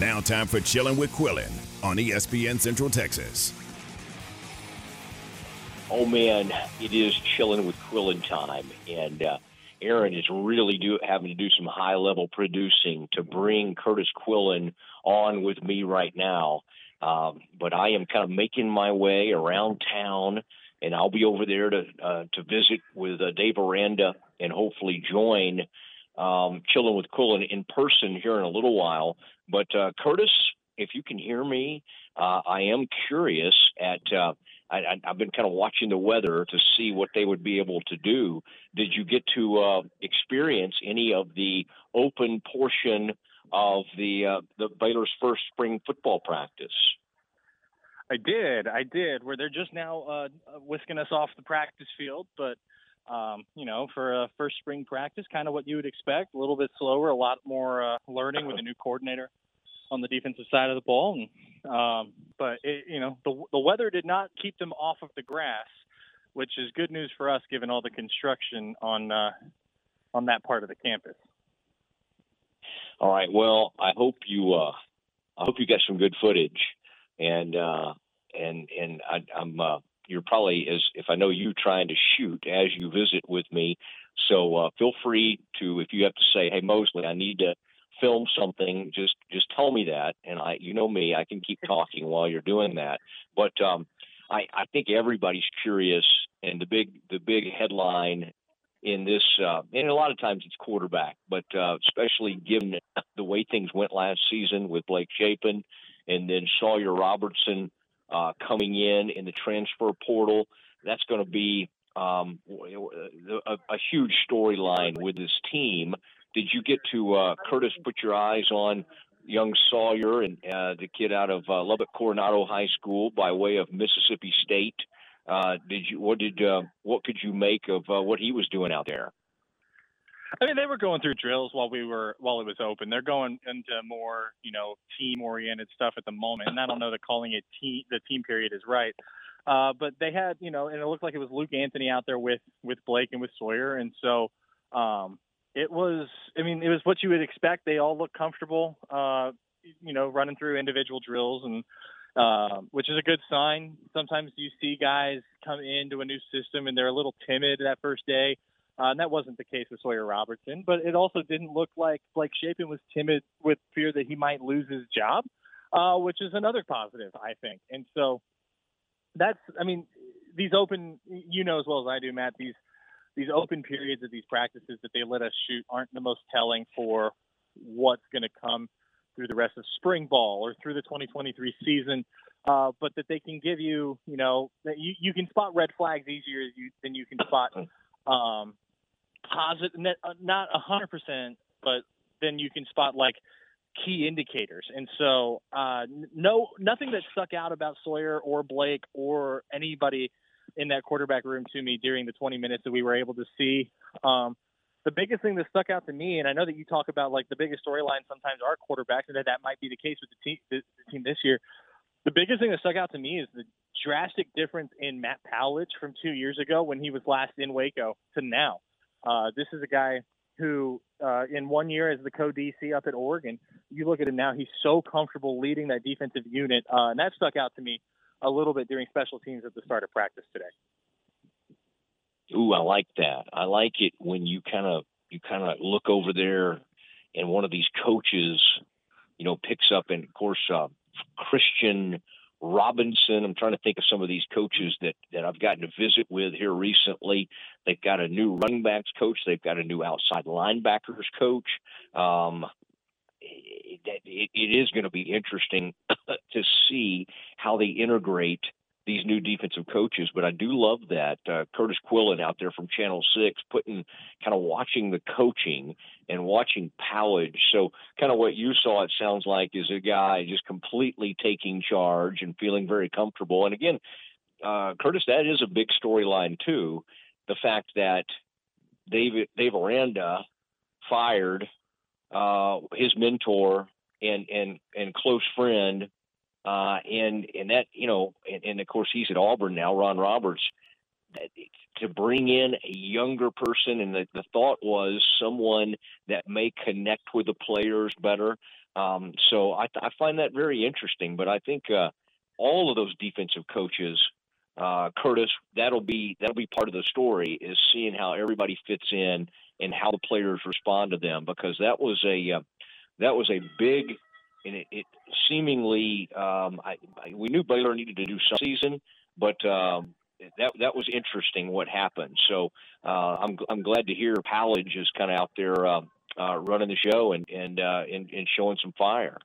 Now, time for Chilling with Quillin on ESPN Central Texas. Oh man, it is chilling with Quillin time, and uh, Aaron is really do having to do some high level producing to bring Kurtis Quillin on with me right now. Um, but I am kind of making my way around town, and I'll be over there to uh, to visit with uh, Dave Aranda and hopefully join um, chilling with Quillin in person here in a little while. But uh, Kurtis, if you can hear me, uh, I am curious at. Uh, I, have been kind of watching the weather to see what they would be able to do. Did you get to uh, experience any of the open portion of the uh, the Baylor's first spring football practice? I did, I did. Where they're just now uh, whisking us off the practice field, but um, you know, for a first spring practice, kind of what you would expect. A little bit slower, a lot more uh, learning with a new coordinator on the defensive side of the ball. And, um, but it, you know, the the weather did not keep them off of the grass, which is good news for us given all the construction on uh, on that part of the campus. All right. Well, I hope you uh, I hope you got some good footage, and uh, and and I, I'm uh, you're probably as if I know you trying to shoot as you visit with me. So uh, feel free to if you have to say, hey Mosley, I need to film something, just just tell me that, and I, you know me, I can keep talking while you're doing that. But um, I, I think everybody's curious, and the big the big headline in this, uh, and a lot of times it's quarterback, but uh, especially given the way things went last season with Blake Shapen, and then Sawyer Robertson uh, coming in in the transfer portal, that's going to be um, a, a huge storyline with this team did you get to uh, Kurtis put your eyes on young Sawyer and uh, the kid out of uh, Lubbock Coronado High School by way of Mississippi State? Uh, did you what did uh, what could you make of uh, what he was doing out there? I mean, they were going through drills while we were while it was open. They're going into more, you know, team-oriented stuff at the moment. And I don't know that calling it team the team period is right. Uh, but they had, you know, and it looked like it was Luke Anthony out there with with Blake and with Sawyer, and so um, it was i mean it was what you would expect they all look comfortable uh you know running through individual drills and uh, which is a good sign sometimes you see guys come into a new system and they're a little timid that first day uh, and that wasn't the case with Sawyer Robertson, but it also didn't look like Blake Shapen was timid with fear that he might lose his job, uh, which is another positive, I think. And so that's, I mean, these open, you know as well as I do, Matt, these these open periods of these practices that they let us shoot aren't the most telling for what's going to come through the rest of spring ball or through the 2023 season. Uh, but that they can give you, you know, that you, you can spot red flags easier than you can spot um, positive, not a hundred percent, but then you can spot like key indicators. And so, uh, no, nothing that stuck out about Sawyer or Blake or anybody in that quarterback room to me during the 20 minutes that we were able to see. Um, the biggest thing that stuck out to me, and I know that you talk about like the biggest storyline sometimes are quarterbacks, and that that might be the case with the team, the, the team this year. The biggest thing that stuck out to me is the drastic difference in Matt Powledge from two years ago when he was last in Waco to now. Uh, this is a guy who, uh, in one year as the co DC up at Oregon, you look at him now, he's so comfortable leading that defensive unit, uh, and that stuck out to me a little bit during special teams at the start of practice today. Ooh, I like that. I like it when you kind of you kind of look over there, and one of these coaches, you know, picks up, and of course, uh, Christian Robinson. I'm trying to think of some of these coaches that that I've gotten to visit with here recently. They've got a new running backs coach. They've got a new outside linebackers coach. Um, it, it, it is going to be interesting to see how they integrate these new defensive coaches. But I do love that uh, Kurtis Quillin out there from Channel Six, putting kind of watching the coaching and watching Powledge. So kind of what you saw, it sounds like, is a guy just completely taking charge and feeling very comfortable. And again, uh, Kurtis, that is a big storyline too. The fact that David Dave Aranda fired uh, his mentor and and and close friend, uh, and and that you know, and, and of course he's at Auburn now, Ron Roberts. To bring in a younger person, and the, the thought was someone that may connect with the players better. Um, so I, I, find that very interesting. But I think uh, all of those defensive coaches, uh, Kurtis, that'll be that'll be part of the story is seeing how everybody fits in and how the players respond to them because that was a uh, that was a big and it, it seemingly um, I, I, we knew Baylor needed to do some season, but um, that that was interesting what happened. So uh, I'm I'm glad to hear Powledge is kind of out there uh, uh, running the show and and, uh, and and showing some fire.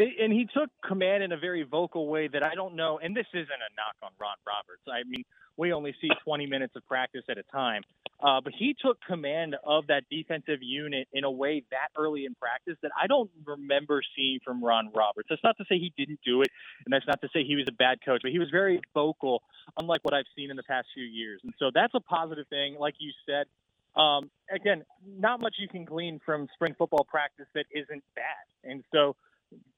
And he took command in a very vocal way that I don't know. And this isn't a knock on Ron Roberts. I mean, we only see 20 minutes of practice at a time. Uh, but he took command of that defensive unit in a way that early in practice that I don't remember seeing from Ron Roberts. That's not to say he didn't do it, and that's not to say he was a bad coach, but he was very vocal, unlike what I've seen in the past few years. And so that's a positive thing. Like you said, um, again, not much you can glean from spring football practice that isn't bad. And so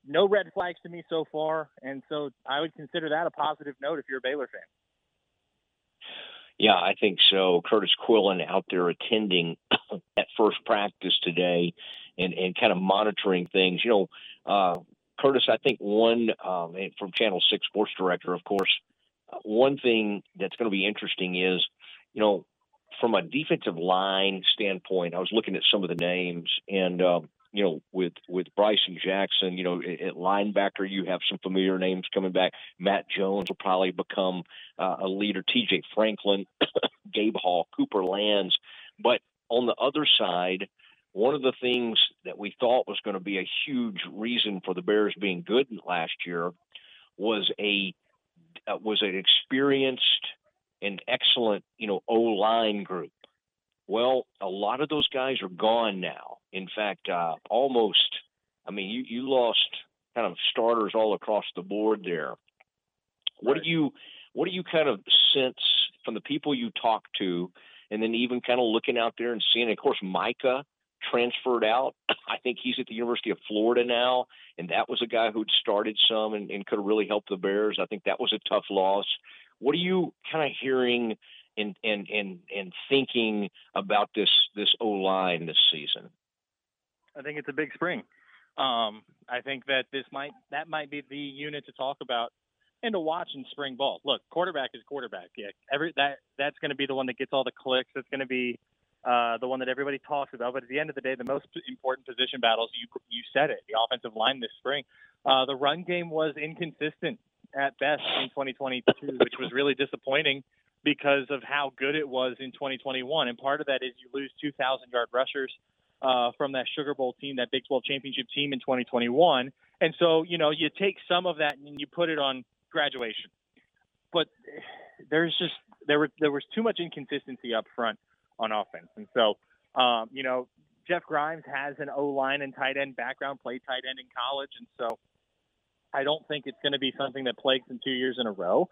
no red flags to me so far. And so I would consider that a positive note if you're a Baylor fan. Yeah, I think so. Kurtis Quillin out there attending that first practice today and, and kind of monitoring things. You know, uh, Kurtis, I think one um, from Channel 6 sports director, of course, uh, one thing that's going to be interesting is, you know, from a defensive line standpoint, I was looking at some of the names, and um, you know, with with Bryson Jackson, you know, at linebacker, you have some familiar names coming back. Matt Jones will probably become uh, a leader. T.J. Franklin, Gabe Hall, Cooper Lanz, but on the other side, one of the things that we thought was going to be a huge reason for the Bears being good last year was a uh, was an experienced and excellent, you know, O line group. Well, a lot of those guys are gone now. In fact, uh, almost. I mean, you you lost kind of starters all across the board there. What right. do you what do you kind of sense from the people you talk to, and then even kind of looking out there and seeing? Of course, Micah transferred out. I think he's at the University of Florida now, and that was a guy who'd started some and, and could have really helped the Bears. I think that was a tough loss. What are you kind of hearing and and and and thinking about this this O line this season? I think it's a big spring. Um, I think that this might that might be the unit to talk about and to watch in spring ball. Look, quarterback is quarterback. Yeah, every that that's going to be the one that gets all the clicks. That's going to be uh, the one that everybody talks about. But at the end of the day, the most important position battles you you said it. The offensive line this spring. Uh, the run game was inconsistent at best in 2022, which was really disappointing because of how good it was in 2021. And part of that is you lose 2,000 yard rushers uh, from that Sugar Bowl team, that Big 12 championship team in 2021. And so, you know, you take some of that and you put it on graduation. But there's just there were there was too much inconsistency up front on offense, and so um, you know Jeff Grimes has an O line and tight end background, played tight end in college, and so I don't think it's going to be something that plagues him two years in a row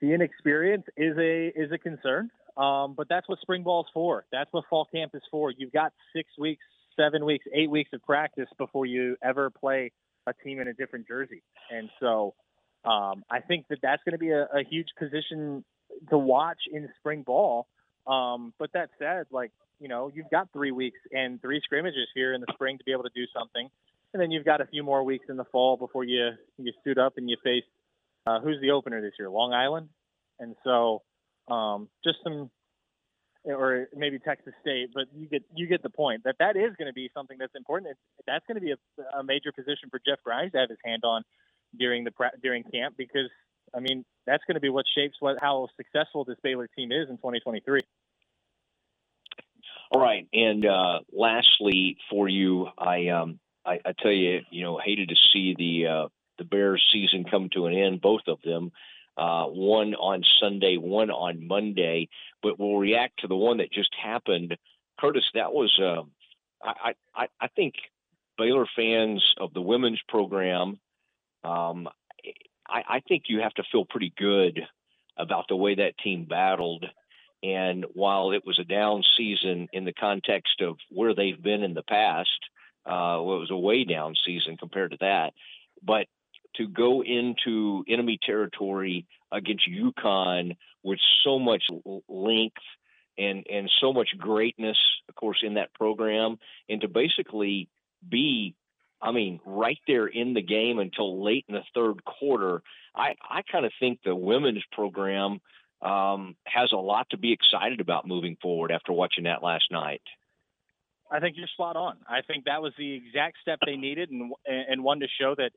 the inexperience is a is a concern. Um, but that's what spring ball is for. That's what fall camp is for. You've got six weeks, seven weeks, eight weeks of practice before you ever play a team in a different jersey. And so um, I think that that's going to be a, a, huge position to watch in spring ball. Um, but that said, like you know, you've got three weeks and three scrimmages here in the spring to be able to do something, and then you've got a few more weeks in the fall before you you suit up and you face uh, who's the opener this year? Long Island, and so um, just some, or maybe Texas State, but you get you get the point that that is going to be something that's important. It's, that's going to be a, a, major position for Jeff Grimes to have his hand on during the during camp because I mean that's going to be what shapes what how successful this Baylor team is in 2023. All right, and uh, lastly for you, I um, I, I, tell you, you know, hated to see the uh, the Bears season come to an end, both of them. Uh, one on Sunday, one on Monday, but we'll react to the one that just happened. Curtis, that was, uh, I, I, I think Baylor fans of the women's program, um, I, I think you have to feel pretty good about the way that team battled. And while it was a down season in the context of where they've been in the past, uh, well, it was a way down season compared to that. But to go into enemy territory against UConn with so much length and and so much greatness, of course, in that program, and to basically be I mean, right there in the game until late in the third quarter. I, I kind of think the women's program um, has a lot to be excited about moving forward after watching that last night. I think you're spot on. I think that was the exact step they needed, and and one to show that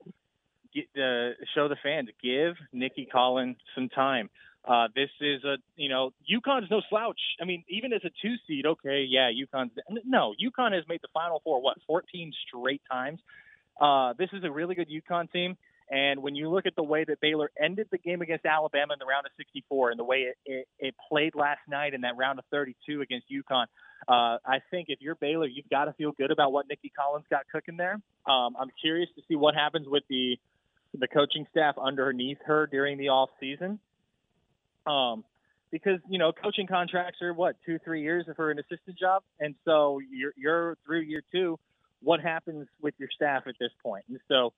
uh, show the fans give Nicki Collen some time. Uh, this is a you know UConn's no slouch. I mean, even as a two seed, okay, yeah, UConn's no UConn has made the Final Four what 14 straight times. Uh, this is a really good UConn team. And when you look at the way that Baylor ended the game against Alabama in the round of 64 and the way it, it, it played last night in that round of 32 against UConn, uh, I think if you're Baylor, you've got to feel good about what Nicki Collen's got cooking there. Um, I'm curious to see what happens with the the coaching staff underneath her during the off season. Um, because you know coaching contracts are what two three years for an assistant job, and so you're you're through year two. What happens with your staff at this point? And so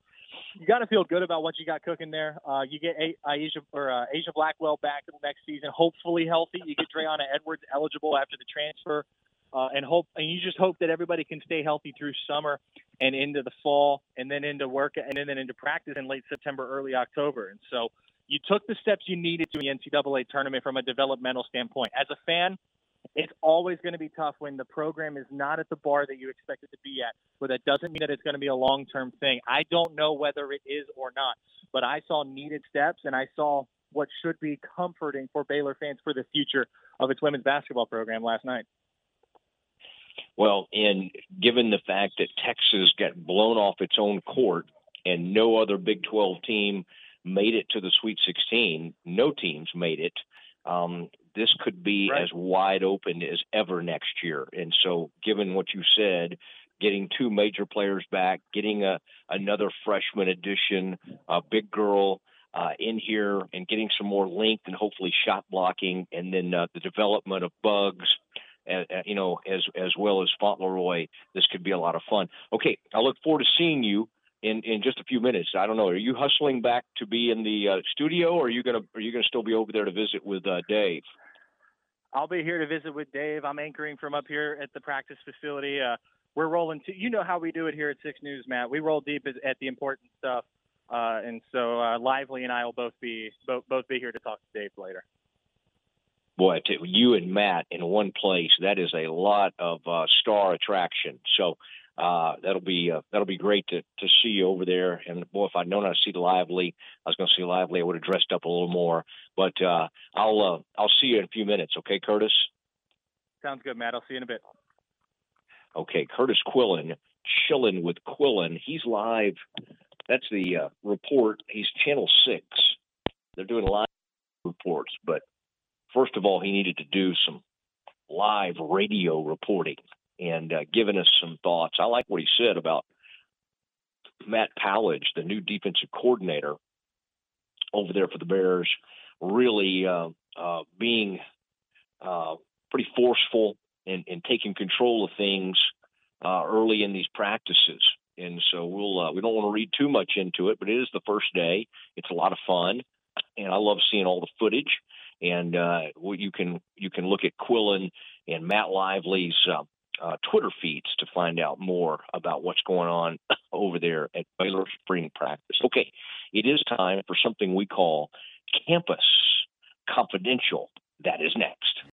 you got to feel good about what you got cooking there. Uh, you get Asia or uh, Aijha Blackwell back next season, hopefully healthy. You get Dre'Una Edwards eligible after the transfer uh, and hope and you just hope that everybody can stay healthy through summer and into the fall and then into work and then into practice in late September, early October. And so you took the steps you needed to the NCAA tournament from a developmental standpoint. As a fan, it's always going to be tough when the program is not at the bar that you expect it to be at, but that doesn't mean that it's going to be a long term thing. I don't know whether it is or not, but I saw needed steps and I saw what should be comforting for Baylor fans for the future of its women's basketball program last night. Well, and given the fact that Texas got blown off its own court and no other Big 12 team made it to the Sweet 16, no teams made it. Um, this could be right. as wide open as ever next year. And so, given what you said, getting two major players back, getting a another freshman addition, a big girl uh, in here, and getting some more length and hopefully shot blocking, and then uh, the development of Buggs you know, as as well as Fontleroy. This could be a lot of fun. Okay, I look forward to seeing you in in just a few minutes. I don't know. Are you hustling back to be in the uh, studio, or are you gonna are you gonna still be over there to visit with uh, Dave? I'll be here to visit with Dave. I'm anchoring from up here at the practice facility. Uh, we're rolling. To, you know how we do it here at Six News, Matt. We roll deep at, at the important stuff, uh, and so uh, Lively and I will both be both, both be here to talk to Dave later boy, you and Matt in one place, that is a lot of uh, star attraction. So uh, that'll be uh, that'll be great to to see you over there. And boy, if I'd known I'd see Lively, I was going to see Lively, I would have dressed up a little more. But uh, I'll uh, I'll see you in a few minutes. Okay, Kurtis. Sounds good, Matt. I'll see you in a bit. Okay, Kurtis Quillin, chilling with Quillin. He's live. That's the uh, report. He's Channel Six. They're doing live reports, but first of all, he needed to do some live radio reporting and uh, giving us some thoughts. I like what he said about Matt Powledge, the new defensive coordinator over there for the Bears, really uh, uh, being uh, pretty forceful and, and, taking control of things uh, early in these practices. And so we'll uh, we don't want to read too much into it, but it is the first day. It's a lot of fun, and I love seeing all the footage and uh, you can you can look at Quillin and Matt Lively's uh, uh, Twitter feeds to find out more about what's going on over there at Baylor Spring Practice. Okay, it is time for something we call Campus Confidential. That is next.